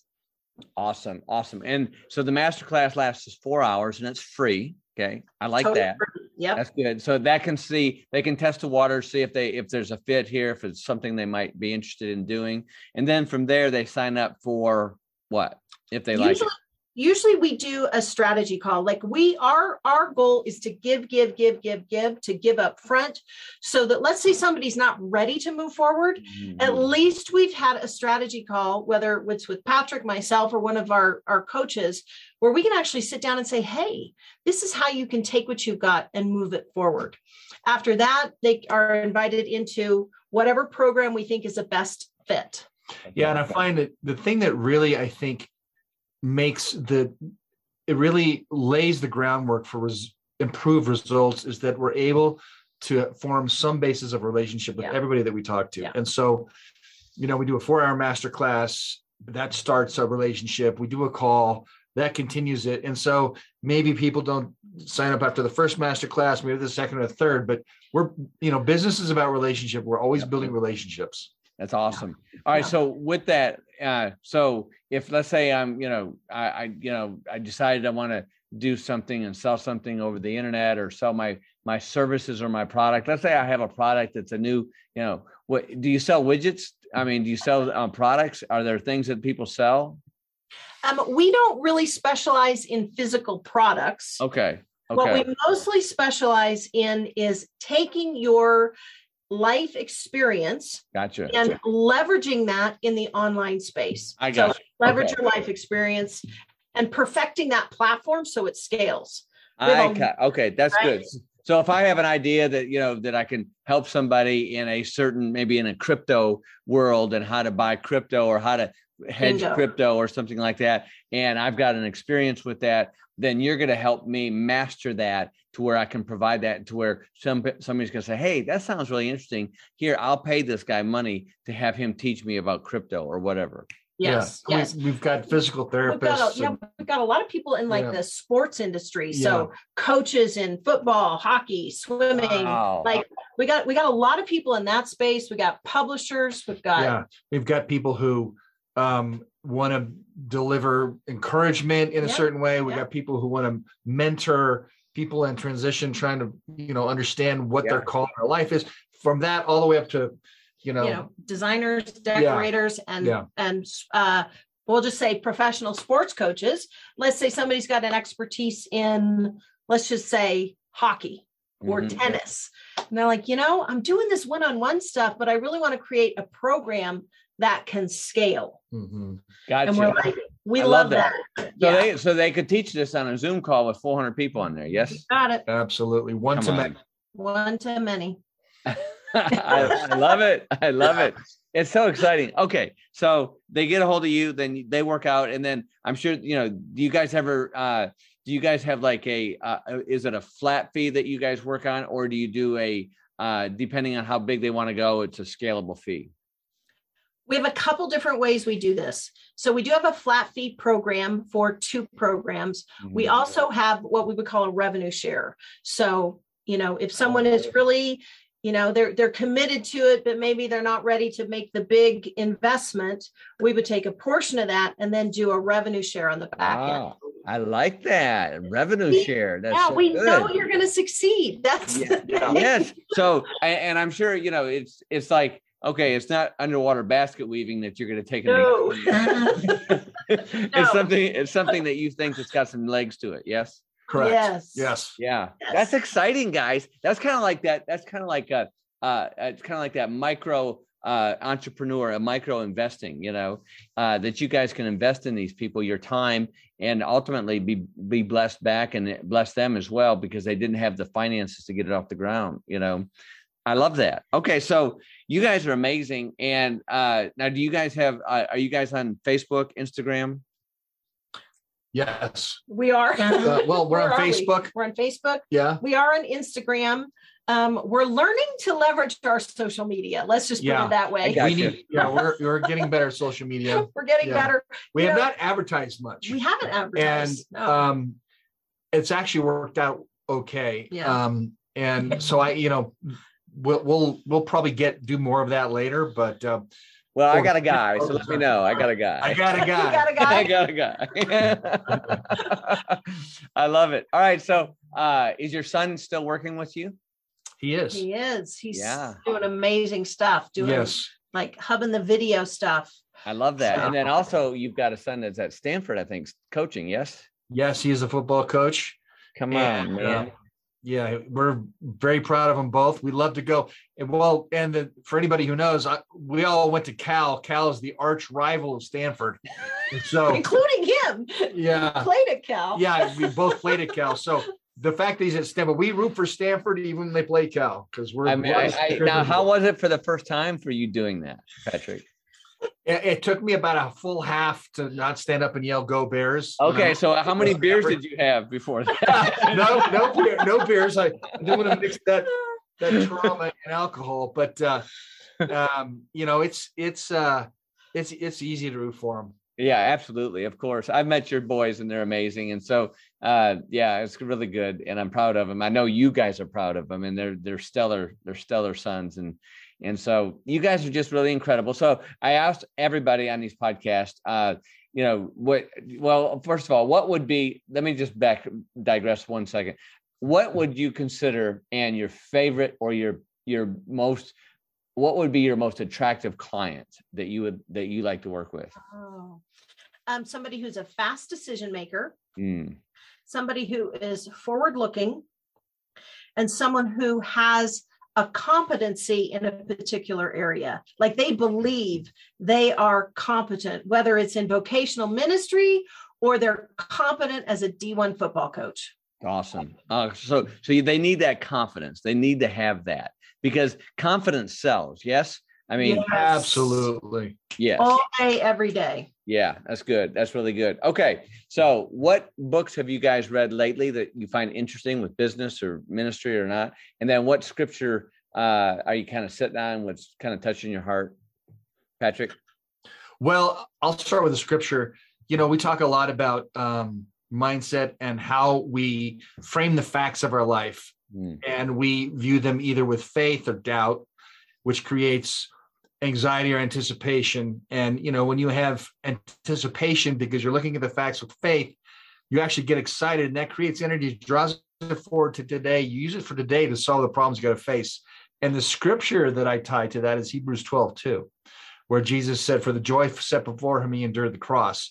Speaker 2: Awesome, awesome. And so the master class lasts four hours, and it's free. Okay, I like
Speaker 5: Totally
Speaker 2: that.
Speaker 5: Yep.
Speaker 2: That's good. So that can see they can test the water, see if they if there's a fit here, if it's something they might be interested in doing, and then from there they sign up for what if they like it.
Speaker 5: Usually we do a strategy call. Like we our our goal is to give, give, give, give, give, to give up front, so that let's say somebody's not ready to move forward. At
Speaker 2: Mhm.
Speaker 5: least we've had a strategy call, whether it's with Patrick, myself, or one of our, our coaches, where we can actually sit down and say, hey, this is how you can take what you've got and move it forward. After that, they are invited into whatever program we think is the best fit.
Speaker 4: Yeah, and I find that the thing that really I think makes the it really lays the groundwork for res, improved results is that we're able to form some basis of relationship with
Speaker 5: Yeah.
Speaker 4: everybody that we talk to.
Speaker 5: Yeah.
Speaker 4: And so, you know, we do a four-hour master class that starts a relationship. We do a call that continues it. And so maybe people don't sign up after the first master class, maybe the second or third, but we're, you know, business is about relationship. We're always building relationships.
Speaker 2: That's awesome. All right.
Speaker 5: Yeah.
Speaker 2: So with that, uh, so if let's say I'm, you know, I, I you know, I decided I want to do something and sell something over the internet or sell my my services or my product. Let's say I have a product that's a new, you know, what do you sell widgets? I mean, do you sell um, products? Are there things that people sell?
Speaker 5: Um, we don't really specialize in physical products.
Speaker 2: Okay.
Speaker 5: What we mostly specialize in is taking your life experience
Speaker 2: Gotcha.
Speaker 5: and leveraging that in the online space.
Speaker 2: I
Speaker 5: So
Speaker 2: you.
Speaker 5: leverage
Speaker 2: Okay.
Speaker 5: your life experience and perfecting that platform so it scales.
Speaker 2: I
Speaker 5: a-
Speaker 2: ca- okay, that's
Speaker 5: right?
Speaker 2: good. So if I have an idea that you know that I can help somebody in a certain maybe in a crypto world and how to buy crypto or how to hedge
Speaker 5: Bingo.
Speaker 2: crypto or something like that, and I've got an experience with that, then you're going to help me master that to where I can provide that to where some somebody's going to say, "Hey, that sounds really interesting. Here, I'll pay this guy money to have him teach me about crypto or whatever."
Speaker 5: Yes,
Speaker 4: yeah.
Speaker 5: yes.
Speaker 4: We, we've got physical
Speaker 5: We've got,
Speaker 4: therapists.
Speaker 5: a, yeah, we've got a lot of people in like
Speaker 4: Yeah.
Speaker 5: the sports industry. So coaches in football, hockey, swimming.
Speaker 2: Wow.
Speaker 5: Like we got we got a lot of people in that space. We got publishers. We've got
Speaker 4: yeah we've got people who um, want to deliver encouragement in a certain way. We got people who want to mentor people in transition trying to you know understand what their call in their life is. From that all the way up to you know,
Speaker 5: you know designers decorators and and uh we'll just say professional sports coaches. Let's say somebody's got an expertise in let's just say hockey or
Speaker 2: Mhm.
Speaker 5: tennis. And they're like, you know, I'm doing this one on one stuff, but I really want to create a program that can scale.
Speaker 4: Mhm.
Speaker 5: And we're
Speaker 2: Gotcha.
Speaker 5: like, we
Speaker 2: I
Speaker 5: love,
Speaker 2: love
Speaker 5: that.
Speaker 2: So
Speaker 5: Yeah,
Speaker 2: they so they could teach this on a Zoom call with 400 people on there. Yes.
Speaker 5: got it.
Speaker 4: Absolutely. One
Speaker 2: Come
Speaker 4: to
Speaker 2: on.
Speaker 4: many.
Speaker 5: One to many.
Speaker 2: I, I love it. I love it. It's so exciting. Okay, so they get a hold of you, then they work out, and then I'm sure you know. Do you guys ever? uh Do you guys have like a? Uh, is it a flat fee that you guys work on, or do you do a? uh Depending on how big they want to go, it's a scalable fee.
Speaker 5: We have a couple different ways we do this. So we do have a flat fee program for two programs. We
Speaker 2: Mhm.
Speaker 5: also have what we would call a revenue share. So, you know, if someone is really, you know, they're they're committed to it, but maybe they're not ready to make the big investment, we would take a portion of that and then do a revenue share on the back end.
Speaker 2: I like that revenue
Speaker 5: We-
Speaker 2: share. That's
Speaker 5: yeah,
Speaker 2: so
Speaker 5: we
Speaker 2: good.
Speaker 5: know you're going to succeed. That's
Speaker 2: Yeah, yes. So, and, and I'm sure you know it's it's like okay, it's not underwater basket weaving that you're going to take.
Speaker 5: No.
Speaker 2: it's
Speaker 5: No.
Speaker 2: something. It's something that you think that's got some legs to it. Yes.
Speaker 4: Correct.
Speaker 5: Yes.
Speaker 4: Yes.
Speaker 2: Yeah,
Speaker 5: Yes.
Speaker 2: that's exciting, guys. That's kind of like that. That's kind of like a. Uh, it's kind of like that micro uh, entrepreneur, a micro investing. You know, uh, that you guys can invest in these people, your time, and ultimately be be blessed back and bless them as well because they didn't have the finances to get it off the ground. You know, I love that. Okay, so you guys are amazing. And uh, now, do you guys have? Uh, are you guys on Facebook, Instagram?
Speaker 4: Yes.
Speaker 5: We are.
Speaker 4: Uh, well, we're on
Speaker 5: are we?
Speaker 4: Facebook.
Speaker 5: We're on Facebook.
Speaker 4: Yeah.
Speaker 5: We are on Instagram. Um, we're learning to leverage our social media. Let's just put
Speaker 4: Yeah.
Speaker 5: it that way.
Speaker 4: we
Speaker 2: you.
Speaker 4: need, yeah, we're, we're getting better at social media.
Speaker 5: We're getting
Speaker 4: Yeah.
Speaker 5: better.
Speaker 4: We
Speaker 5: You
Speaker 4: have
Speaker 5: know,
Speaker 4: not advertised much.
Speaker 5: We haven't
Speaker 4: and
Speaker 5: advertised. no.
Speaker 4: um it's actually worked out okay.
Speaker 5: Yeah.
Speaker 4: Um and so I, you know, we'll we'll we'll probably get do more of that later, but uh,
Speaker 2: Well, I got a guy, so let me know. I got a guy.
Speaker 4: I got a guy.
Speaker 5: got a guy.
Speaker 2: I got a guy. I love it. All right. So uh is your son still working with you?
Speaker 4: he is.
Speaker 5: He is. He's
Speaker 2: Yeah.
Speaker 5: doing amazing stuff. Doing
Speaker 4: Yes.
Speaker 5: like hubbing the video stuff.
Speaker 2: I love that.
Speaker 5: So-
Speaker 2: And then also you've got a son that's at Stanford, I think, coaching. Yes.
Speaker 4: Yes, he is a football coach.
Speaker 2: Come
Speaker 4: And,
Speaker 2: on,
Speaker 4: uh,
Speaker 2: man.
Speaker 4: Yeah, we're very proud of them both. We love to go. And well, and the, for anybody who knows, I, we all went to Cal. Cal is the arch rival of Stanford. And so
Speaker 5: Including him.
Speaker 4: yeah,
Speaker 5: Played at Cal.
Speaker 4: yeah, we both played at Cal. So the fact that he's at Stanford, we root for Stanford even when they play Cal because we're.
Speaker 2: I mean, I, I, now, how was it for the first time for you doing that, Patrick?
Speaker 4: It, it took me about a full half to not stand up and yell "Go Bears."
Speaker 2: Okay, so how many beers did you have before that?
Speaker 4: no, no beer, no beers. I, I didn't want to mix that that trauma and alcohol, but uh, um, you know, it's it's uh, it's it's easy to root for them.
Speaker 2: Yeah, absolutely. Of course. I've met your boys and they're amazing. And so uh yeah, it's really good and I'm proud of them. I know you guys are proud of them and they're they're stellar, they're stellar sons and and so you guys are just really incredible. So I asked everybody on these podcasts uh you know what well first of all what would be let me just back digress one second. What would you consider and your favorite or your your most what would be your most attractive client that you would that you like to work with?
Speaker 5: Oh. Um, somebody who's a fast decision maker,
Speaker 2: Mm.
Speaker 5: somebody who is forward looking, and someone who has a competency in a particular area. Like they believe they are competent, whether it's in vocational ministry or they're competent as a D1 football coach.
Speaker 2: Awesome. Uh, so so they need that confidence. They need to have that because confidence sells. Yes. I mean,
Speaker 5: Yes.
Speaker 4: Absolutely.
Speaker 2: yes.
Speaker 5: All day, every day.
Speaker 2: Yeah, that's good. That's really good. Okay. So what books have you guys read lately that you find interesting with business or ministry or not? And then what scripture uh, are you kind of sitting on? What's kind of touching your heart, Patrick?
Speaker 4: Well, I'll start with the scripture. You know, we talk a lot about um, mindset and how we frame the facts of our life,
Speaker 2: Mm,
Speaker 4: and we view them either with faith or doubt, which creates anxiety or anticipation. And you know, when you have anticipation because you're looking at the facts with faith, you actually get excited, and that creates energy, draws it forward to today. You use it for today to solve the problems you got to face. And the scripture that I tie to that is Hebrews 12, 2, where Jesus said, For the joy set before him, he endured the cross.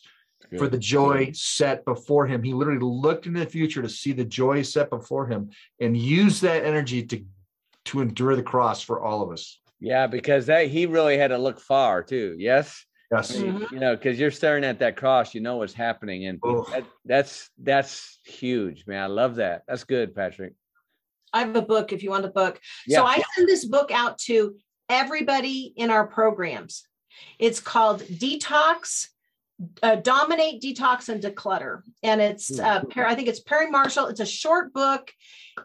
Speaker 4: for the joy set before him. He literally looked into the future to see the joy set before him and use that energy to to endure the cross for all of us.
Speaker 2: Yeah, because that he really had to look far too. Yes.
Speaker 4: Yes.
Speaker 2: I mean,
Speaker 5: Mhm.
Speaker 2: You know, because you're staring at that cross, you know what's happening, and that, that's that's huge, man. I love that. That's good, Patrick.
Speaker 5: I have a book if you want a book.
Speaker 2: Yeah.
Speaker 5: So I send this book out to everybody in our programs. It's called Detox, uh, Dominate, Detox, and Declutter. And it's, uh, Per- I think it's Perry Marshall. It's a short book.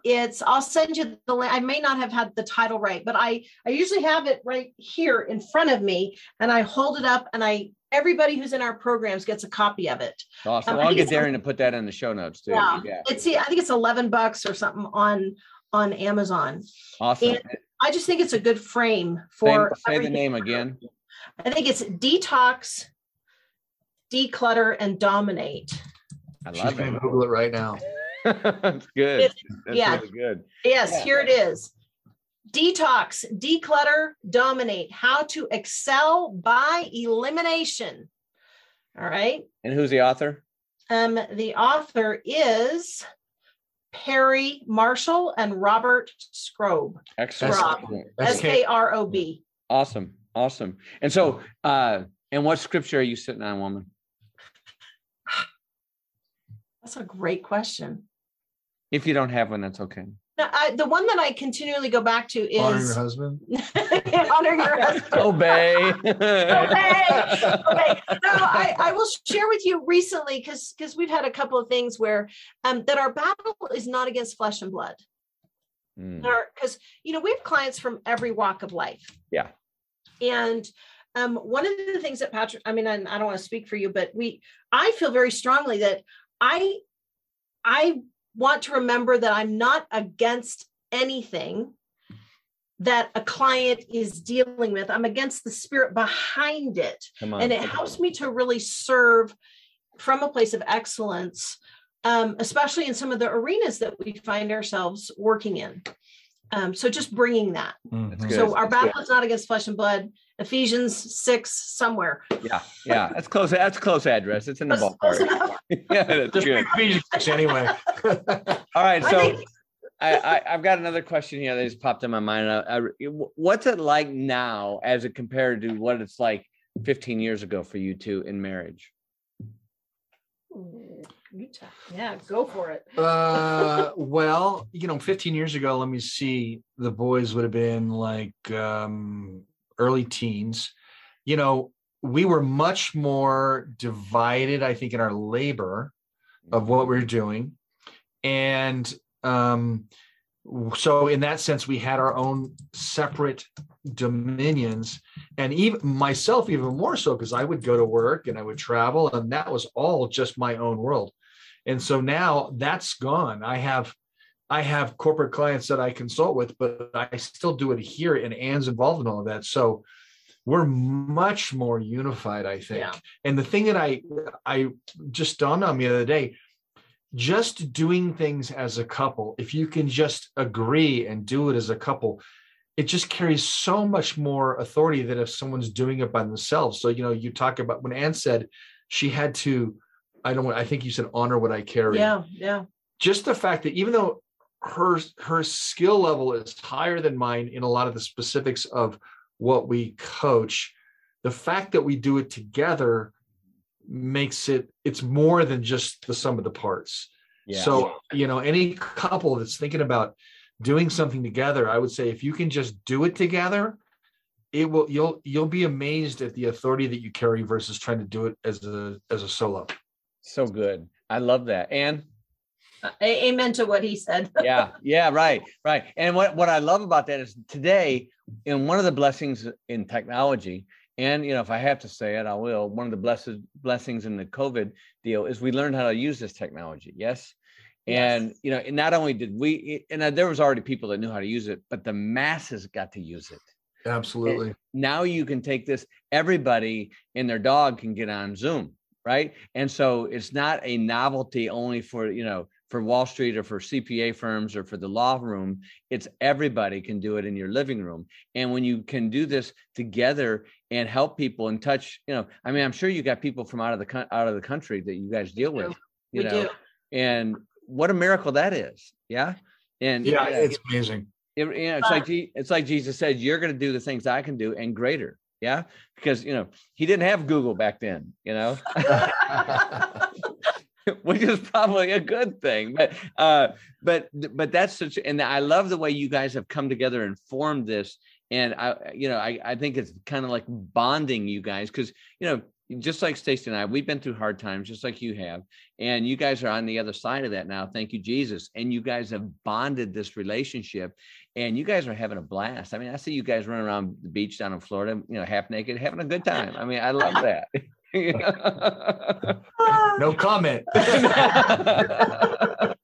Speaker 5: It's, I'll send you the link. I may not have had the title right, but I, I usually have it right here in front of me and I hold it up and I, everybody who's in our programs gets a copy of it.
Speaker 2: Awesome.
Speaker 5: Um,
Speaker 2: I'll get Darren to put that in the show notes too.
Speaker 5: Yeah.
Speaker 2: Yeah.
Speaker 5: It's, I think it's 11 bucks or something on, on Amazon.
Speaker 2: Awesome.
Speaker 5: And I just think it's a good frame for
Speaker 2: say the name again.
Speaker 5: I think it's detox, declutter, and dominate.
Speaker 2: I
Speaker 4: She's
Speaker 2: love
Speaker 4: going to
Speaker 2: it.
Speaker 4: Google it right now.
Speaker 2: That's good.
Speaker 5: It's-
Speaker 2: That's
Speaker 5: yeah.
Speaker 2: really good.
Speaker 5: Yes,
Speaker 2: Yeah.
Speaker 5: here it is. Detox, declutter, dominate. How to excel by elimination. All right.
Speaker 2: And who's the author?
Speaker 5: Um, the author is Perry Marshall and Robert Skrob.
Speaker 2: Excellent.
Speaker 5: Rob.
Speaker 2: Excellent.
Speaker 4: That's
Speaker 5: S K R O B.
Speaker 2: Awesome. Awesome. And so, uh, and what scripture are you sitting on, woman?
Speaker 5: That's a great question.
Speaker 2: If you don't have one, that's okay.
Speaker 5: Now, I, the one that I continually go back to is
Speaker 4: Honor your husband.
Speaker 5: honor your husband.
Speaker 2: Obey.
Speaker 5: Okay. Okay. No, I, I will share with you recently because because we've had a couple of things where um that our battle is not against flesh and blood.
Speaker 2: Mm,
Speaker 5: Because you know we have clients from every walk of life.
Speaker 2: Yeah.
Speaker 5: And um one of the things that Patrick, I mean, I, I don't want to speak for you, but we I feel very strongly that I I want to remember that I'm not against anything that a client is dealing with. I'm against the spirit behind it
Speaker 2: on.
Speaker 5: and it helps me to really serve from a place of excellence um, especially in some of the arenas that we find ourselves working in um, so just bringing that
Speaker 2: That's
Speaker 4: Mhm.
Speaker 5: so our battle is not against flesh and blood ephesians 6 somewhere
Speaker 2: Yeah. Yeah. That's close. That's close address. It's in the
Speaker 5: That's close
Speaker 2: ballpark. yeah. That's
Speaker 4: Just
Speaker 2: good.
Speaker 4: Ephesians six anyway.
Speaker 2: All right.
Speaker 5: I
Speaker 2: So
Speaker 5: think-
Speaker 2: I, I, I've got another question here that just popped in my mind. I, I, what's it like now as it compared to what it's like 15 years ago for you two in marriage?
Speaker 5: Ooh, yeah go for it
Speaker 4: uh, well, you know, 15 years ago, let me see, the boys would have been like um, early teens. You know, we were much more divided, I think, in our labor of what we we're doing. And um, so, in that sense, we had our own separate dominions. And even myself, even more so, because I would go to work and I would travel, and that was all just my own world. And so now that's gone. I have I have corporate clients that I consult with, but I still do it here, and Anne's involved in all of that. So we're much more unified, I think.
Speaker 5: Yeah.
Speaker 4: And the thing that I I just dawned on me the other day, just doing things as a couple, if you can just agree and do it as a couple, it just carries so much more authority than if someone's doing it by themselves. So you know, you talk about when Anne said she had to, I don't I think you said honor what I carry
Speaker 5: yeah yeah
Speaker 4: just the fact that even though her her skill level is higher than mine in a lot of the specifics of what we coach the fact that we do it together makes it it's more than just the sum of the parts
Speaker 2: Yeah.
Speaker 4: so you know any couple that's thinking about doing something together i would say if you can just do it together it will you'll you'll be amazed at the authority that you carry versus trying to do it as a as a solo
Speaker 2: so good. I love that. And
Speaker 5: amen to what he said
Speaker 2: yeah, yeah, right, right. And what, what I love about that is today, in one of the blessings in technology, and you know, if I have to say it, I will. One of the blessed blessings in the COVID deal is we learned how to use this technology. Yes. And
Speaker 5: Yes.
Speaker 2: you know, and not only did we, and uh, there was already people that knew how to use it, but the masses got to use it.
Speaker 4: absolutely
Speaker 2: Now you can take this. Everybody and their dog can get on Zoom, right? And so it's not a novelty only for you know for Wall Street or for CPA firms or for the law room. It's everybody can do it in your living room. And when you can do this together and help people and touch, you know, I mean, I'm sure you got people from out of the out of the country that you guys deal with, you
Speaker 5: we
Speaker 2: know,
Speaker 5: do.
Speaker 2: and what a miracle that is. Yeah. And
Speaker 4: Yeah, it's amazing.
Speaker 2: it, you know, it's like it's like Jesus said, "You're going to do the things I can do and greater." Yeah, because you know he didn't have Google back then. You know, which is probably a good thing. But uh, but but that's such, and I love the way you guys have come together and formed this. And I, you know, I I think it's kind of like bonding you guys because you know just like Stacy and I, we've been through hard times, just like you have, and you guys are on the other side of that now. Thank you, Jesus. And you guys have bonded this relationship, and you guys are having a blast. I mean, I see you guys running around the beach down in Florida, you know, half naked, having a good time. I mean, I love that.
Speaker 4: No comment.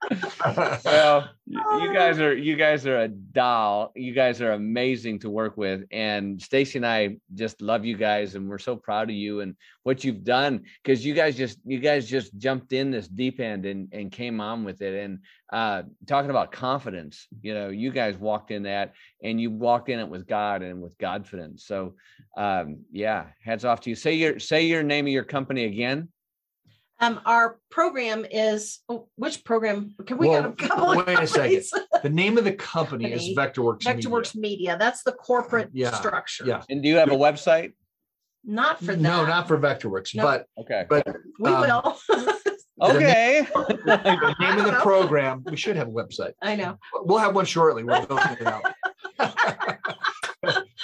Speaker 2: well, you guys are you guys are a doll. You guys are amazing to work with, and Stacy and I just love you guys, and we're so proud of you and what you've done because you guys just you guys just jumped in this deep end and and came on with it. And uh, talking about confidence, you know, you guys walked in that, and you walked in it with God and with Godfidence. So, um, yeah, hats off to you. Say your say your name of your company again.
Speaker 5: Um, our program is oh, which program? Can we
Speaker 4: Well,
Speaker 5: got a couple of
Speaker 4: wait a second. the name of the company is
Speaker 5: Company.
Speaker 4: Vectorworks. Media.
Speaker 5: Vectorworks Media. That's the corporate
Speaker 4: Yeah,
Speaker 5: structure.
Speaker 4: yeah.
Speaker 2: And do you have a website?
Speaker 5: Not for that.
Speaker 4: No, not for Vectorworks,
Speaker 5: No.
Speaker 4: but
Speaker 2: Okay.
Speaker 4: but
Speaker 5: We
Speaker 4: um,
Speaker 5: will.
Speaker 2: Okay.
Speaker 4: the name of the
Speaker 5: know.
Speaker 4: program. We should have a website.
Speaker 5: I know.
Speaker 4: We'll have one shortly. We're building it out.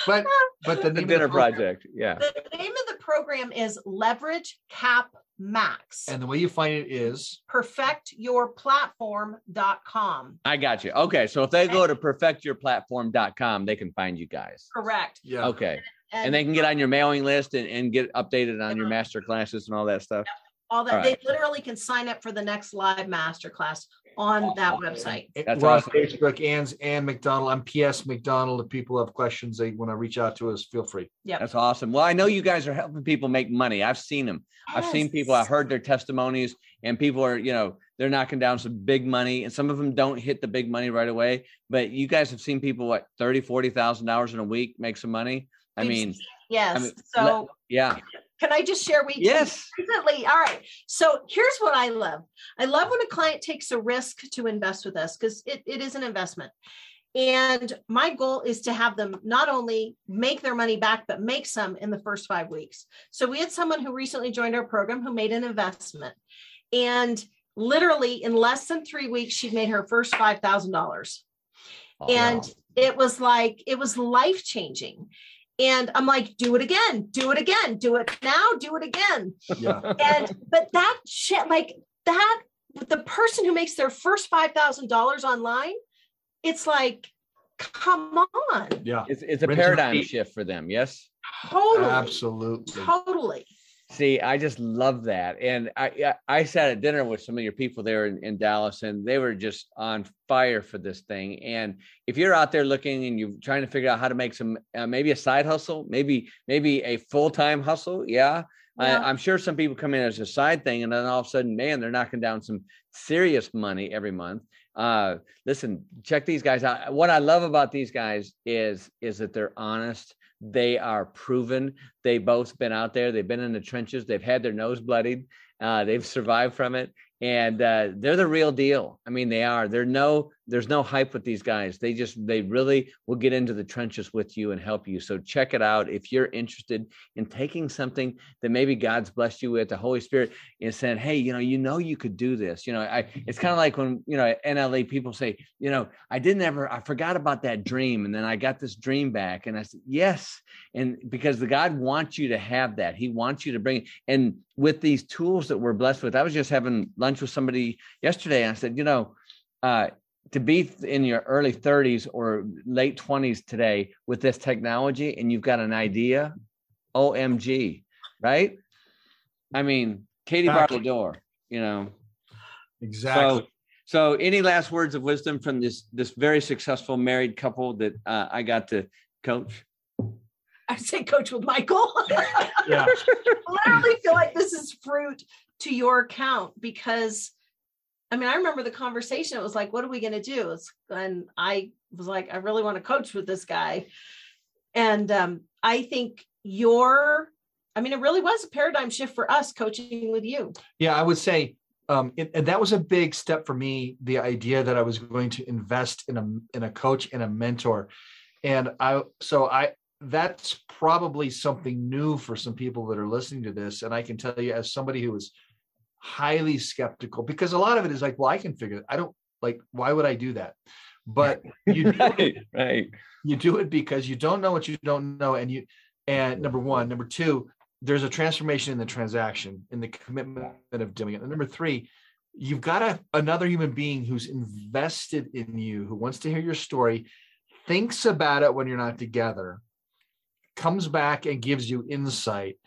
Speaker 4: but but the
Speaker 2: the dinner
Speaker 4: the program,
Speaker 2: project. Yeah.
Speaker 5: The name of the program is Leverage Cap Max.
Speaker 4: and the way you find it is
Speaker 5: perfectyourplatform.com.
Speaker 2: I got you. Okay. So if they go to perfectyourplatform.com, they can find you guys.
Speaker 5: Correct.
Speaker 4: yeah.
Speaker 2: Okay. And they can get on your mailing list and, and get updated on your master classes and all that stuff.
Speaker 5: all that
Speaker 2: all
Speaker 5: they literally can sign up for the next live masterclass on that website.
Speaker 2: That's
Speaker 4: We're on
Speaker 2: awesome.
Speaker 4: Facebook. Ann's Ann McDonald. I'm PS McDonald. If people have questions, they want to reach out to us, feel free. Yeah.
Speaker 2: That's awesome. Well, I know you guys are helping people make money. I've seen them. I've seen people, I've heard their testimonies, and people are, you know, they're knocking down some big money, and some of them don't hit the big money right away. But you guys have seen people what 30, 40,000 dollars in a week make some money. I mean,
Speaker 5: yes.
Speaker 2: mean,
Speaker 5: so
Speaker 2: yeah.
Speaker 5: Can I just share with you?
Speaker 2: Yes.
Speaker 5: Recently, all right. So here's what I love. I love when a client takes a risk to invest with us because it, it is an investment. And my goal is to have them not only make their money back, but make some in the first five weeks. So we had someone who recently joined our program who made an investment. And literally in less than three weeks, she made her first $5,000
Speaker 2: Oh,
Speaker 5: and it was like it was life changing and i'm like do it again do it again do it now do it again
Speaker 4: Yeah.
Speaker 5: and but that shit like that the person who makes their first $5000 online it's like come on
Speaker 4: Yeah.
Speaker 2: It's, it's a
Speaker 4: Rinse
Speaker 2: paradigm shift for them. Yes.
Speaker 5: totally
Speaker 4: Absolutely.
Speaker 5: totally
Speaker 2: See, I just love that, and I I I sat at dinner with some of your people there in, in Dallas, and they were just on fire for this thing. And if you're out there looking and you're trying to figure out how to make some uh, maybe a side hustle, maybe maybe a full time hustle, yeah.
Speaker 5: Yeah.
Speaker 2: I, I'm sure some people come in as a side thing, and then all of a sudden, man, they're knocking down some serious money every month. Uh, listen, check these guys out. What I love about these guys is is that they're honest. They are proven. They've both been out there. They've been in the trenches. They've had their nose bloodied. Uh, they've survived from it, and uh, they're the real deal. I mean, they are. They're no. There's no hype with these guys. They just. They really will get into the trenches with you and help you. So check it out if you're interested in taking something that maybe God's blessed you with, the Holy Spirit, and saying, "Hey, you know, you know, you could do this." You know, I. It's kind of like when you know at NLE people say, "You know, I didn't ever. I forgot about that dream, and then I got this dream back." And I said, "Yes." and because the god wants you to have that he wants you to bring and with these tools that we're blessed with i was just having lunch with somebody yesterday and i said you know uh to be in your early 30s or late 20s today with this technology and you've got an idea omg right i mean katie
Speaker 4: Exactly.
Speaker 2: bartley door you know
Speaker 4: Exactly.
Speaker 2: so, so any last words of wisdom from this this very successful married couple that uh, I got to coach?
Speaker 5: i say coach with michael
Speaker 4: yeah.
Speaker 5: literally feel like this is fruit to your account because I mean, I remember the conversation. It was like, what are we going to do? And I was like, I really want to coach with this guy. And um, I think your, I mean, it really was a paradigm shift for us coaching with you.
Speaker 4: Yeah, I would say um, it, and that was a big step for me. The idea that I was going to invest in a in a coach and a mentor, and I so I that's probably something new for some people that are listening to this. And I can tell you, as somebody who was highly skeptical, because a lot of it is like, well, I can figure it. I don't like. Why would I do that? But you do
Speaker 2: right, right.
Speaker 4: You do it because you don't know what you don't know, and you and number one, number two, there's a transformation in the transaction, in the commitment of doing it. And number three, you've got a, another human being who's invested in you, who wants to hear your story, thinks about it when you're not together, comes back and gives you insight.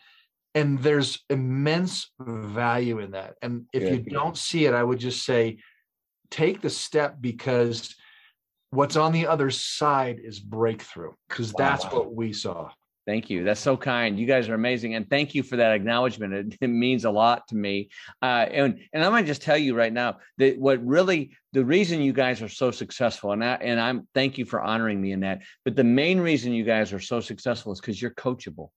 Speaker 4: And there's immense value in that. And if you don't see it, I would just say take the step because what's on the other side is breakthrough, because wow. that's what we saw.
Speaker 2: Thank you. That's so kind. You guys are amazing, and thank you for that acknowledgement. It, it means a lot to me. Uh, and and I'm gonna just tell you right now that what really the reason you guys are so successful, and I, and I'm thank you for honoring me in that. But the main reason you guys are so successful is because you're coachable.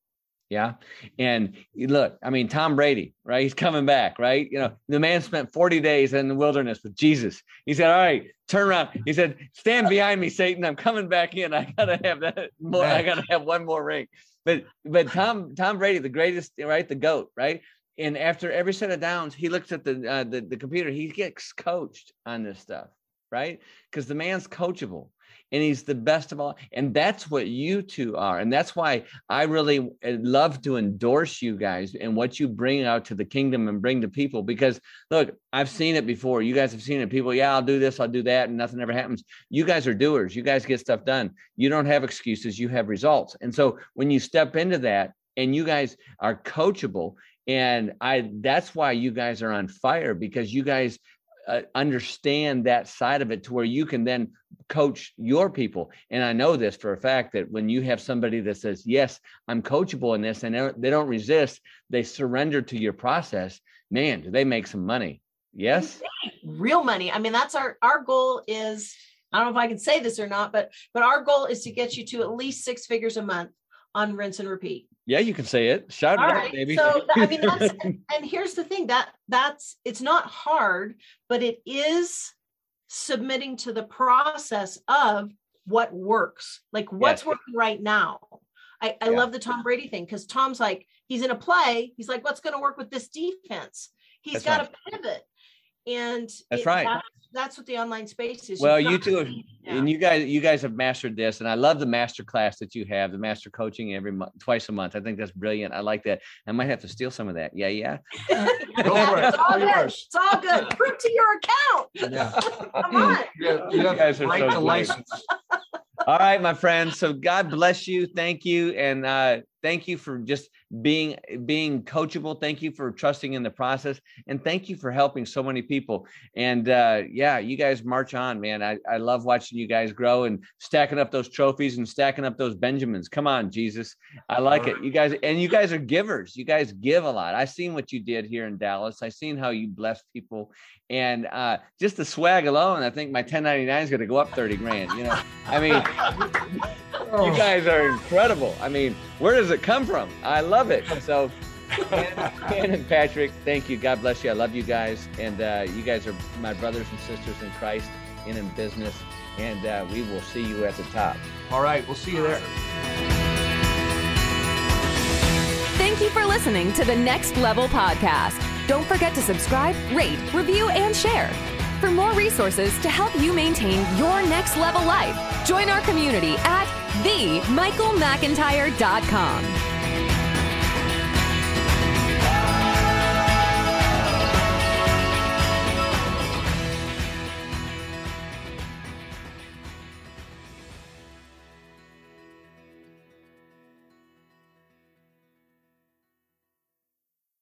Speaker 2: Yeah. And look, I mean, Tom Brady, right? He's coming back, right? You know, the man spent 40 days in the wilderness with Jesus. He said, All right, turn around. He said, Stand behind me, Satan. I'm coming back in. I gotta have that more, I gotta have one more ring. But but Tom, Tom Brady, the greatest, right? The GOAT, right? And after every set of downs, he looks at the uh, the, the computer, he gets coached on this stuff, right? Because the man's coachable and he's the best of all. And that's what you two are. And that's why I really eh, love to endorse you guys and what you bring out to the kingdom and bring to people. Because look, I've seen it before. You guys have seen it. People, yeah, I'll do this, I'll do that, and nothing ever happens. You guys are doers. You guys get stuff done. You don't have excuses, you have results. And so when you step into that, and you guys are coachable and i that's why you guys are on fire because you guys uh, understand that side of it to where you can then coach your people. And i know this for a fact that when you have somebody that says yes i'm coachable in this and they don't resist they surrender to your process man do they make some money? Yes?
Speaker 5: Real money. I mean that's our our goal is i don't know if i can say this or not but but our goal is to get you to at least six figures a month on rinse and repeat
Speaker 2: yeah, you can say it. Shout All it right. out, baby.
Speaker 5: So I mean, that's and, here's the thing that that's it's not hard, but it is submitting to the process of what works, like what's yes. working right now. I, I yeah. love the Tom Brady thing because Tom's like, he's in a play. He's like, what's going to work with this defense? He's got right. to pivot. And
Speaker 2: that's it, right.
Speaker 5: That's, that's, what the online space is.
Speaker 2: Well, you two, have, yeah. and you guys, you guys have mastered this, and I love the master class that you have, the master coaching every month, twice a month. I think that's brilliant. I like that. I might have to steal some of that. Yeah, yeah.
Speaker 5: Go for it. It's all good. It's all good. Prove to your account. Yeah. Come on.
Speaker 4: Yeah, you, you guys are right so license.
Speaker 2: All right, my friends. So God bless you. Thank you, and uh, thank you for just being being coachable. Thank you for trusting in the process and thank you for helping so many people. And uh, yeah you guys march on man. I, I love watching you guys grow and stacking up those trophies and stacking up those benjamins. Come on jesus. I like it. You guys and you guys are givers. You guys give a lot. I seen what you did here in dallas. I seen how you blessed people. And uh, just the swag alone i think my 1099 is going to go up 30 grand you know? I mean you guys are incredible. I mean where does it come from? I love love it. So, Ken, and Patrick, thank you. God bless you. I love you guys. And uh, you guys are my brothers and sisters in Christ and in business. And uh, we will see you at the top.
Speaker 4: All right. We'll see you there.
Speaker 3: Thank you for listening to the Next Level Podcast. Don't forget to subscribe, rate, review, and share. For more resources to help you maintain your next level life, join our community at themichaelmcintyre.com.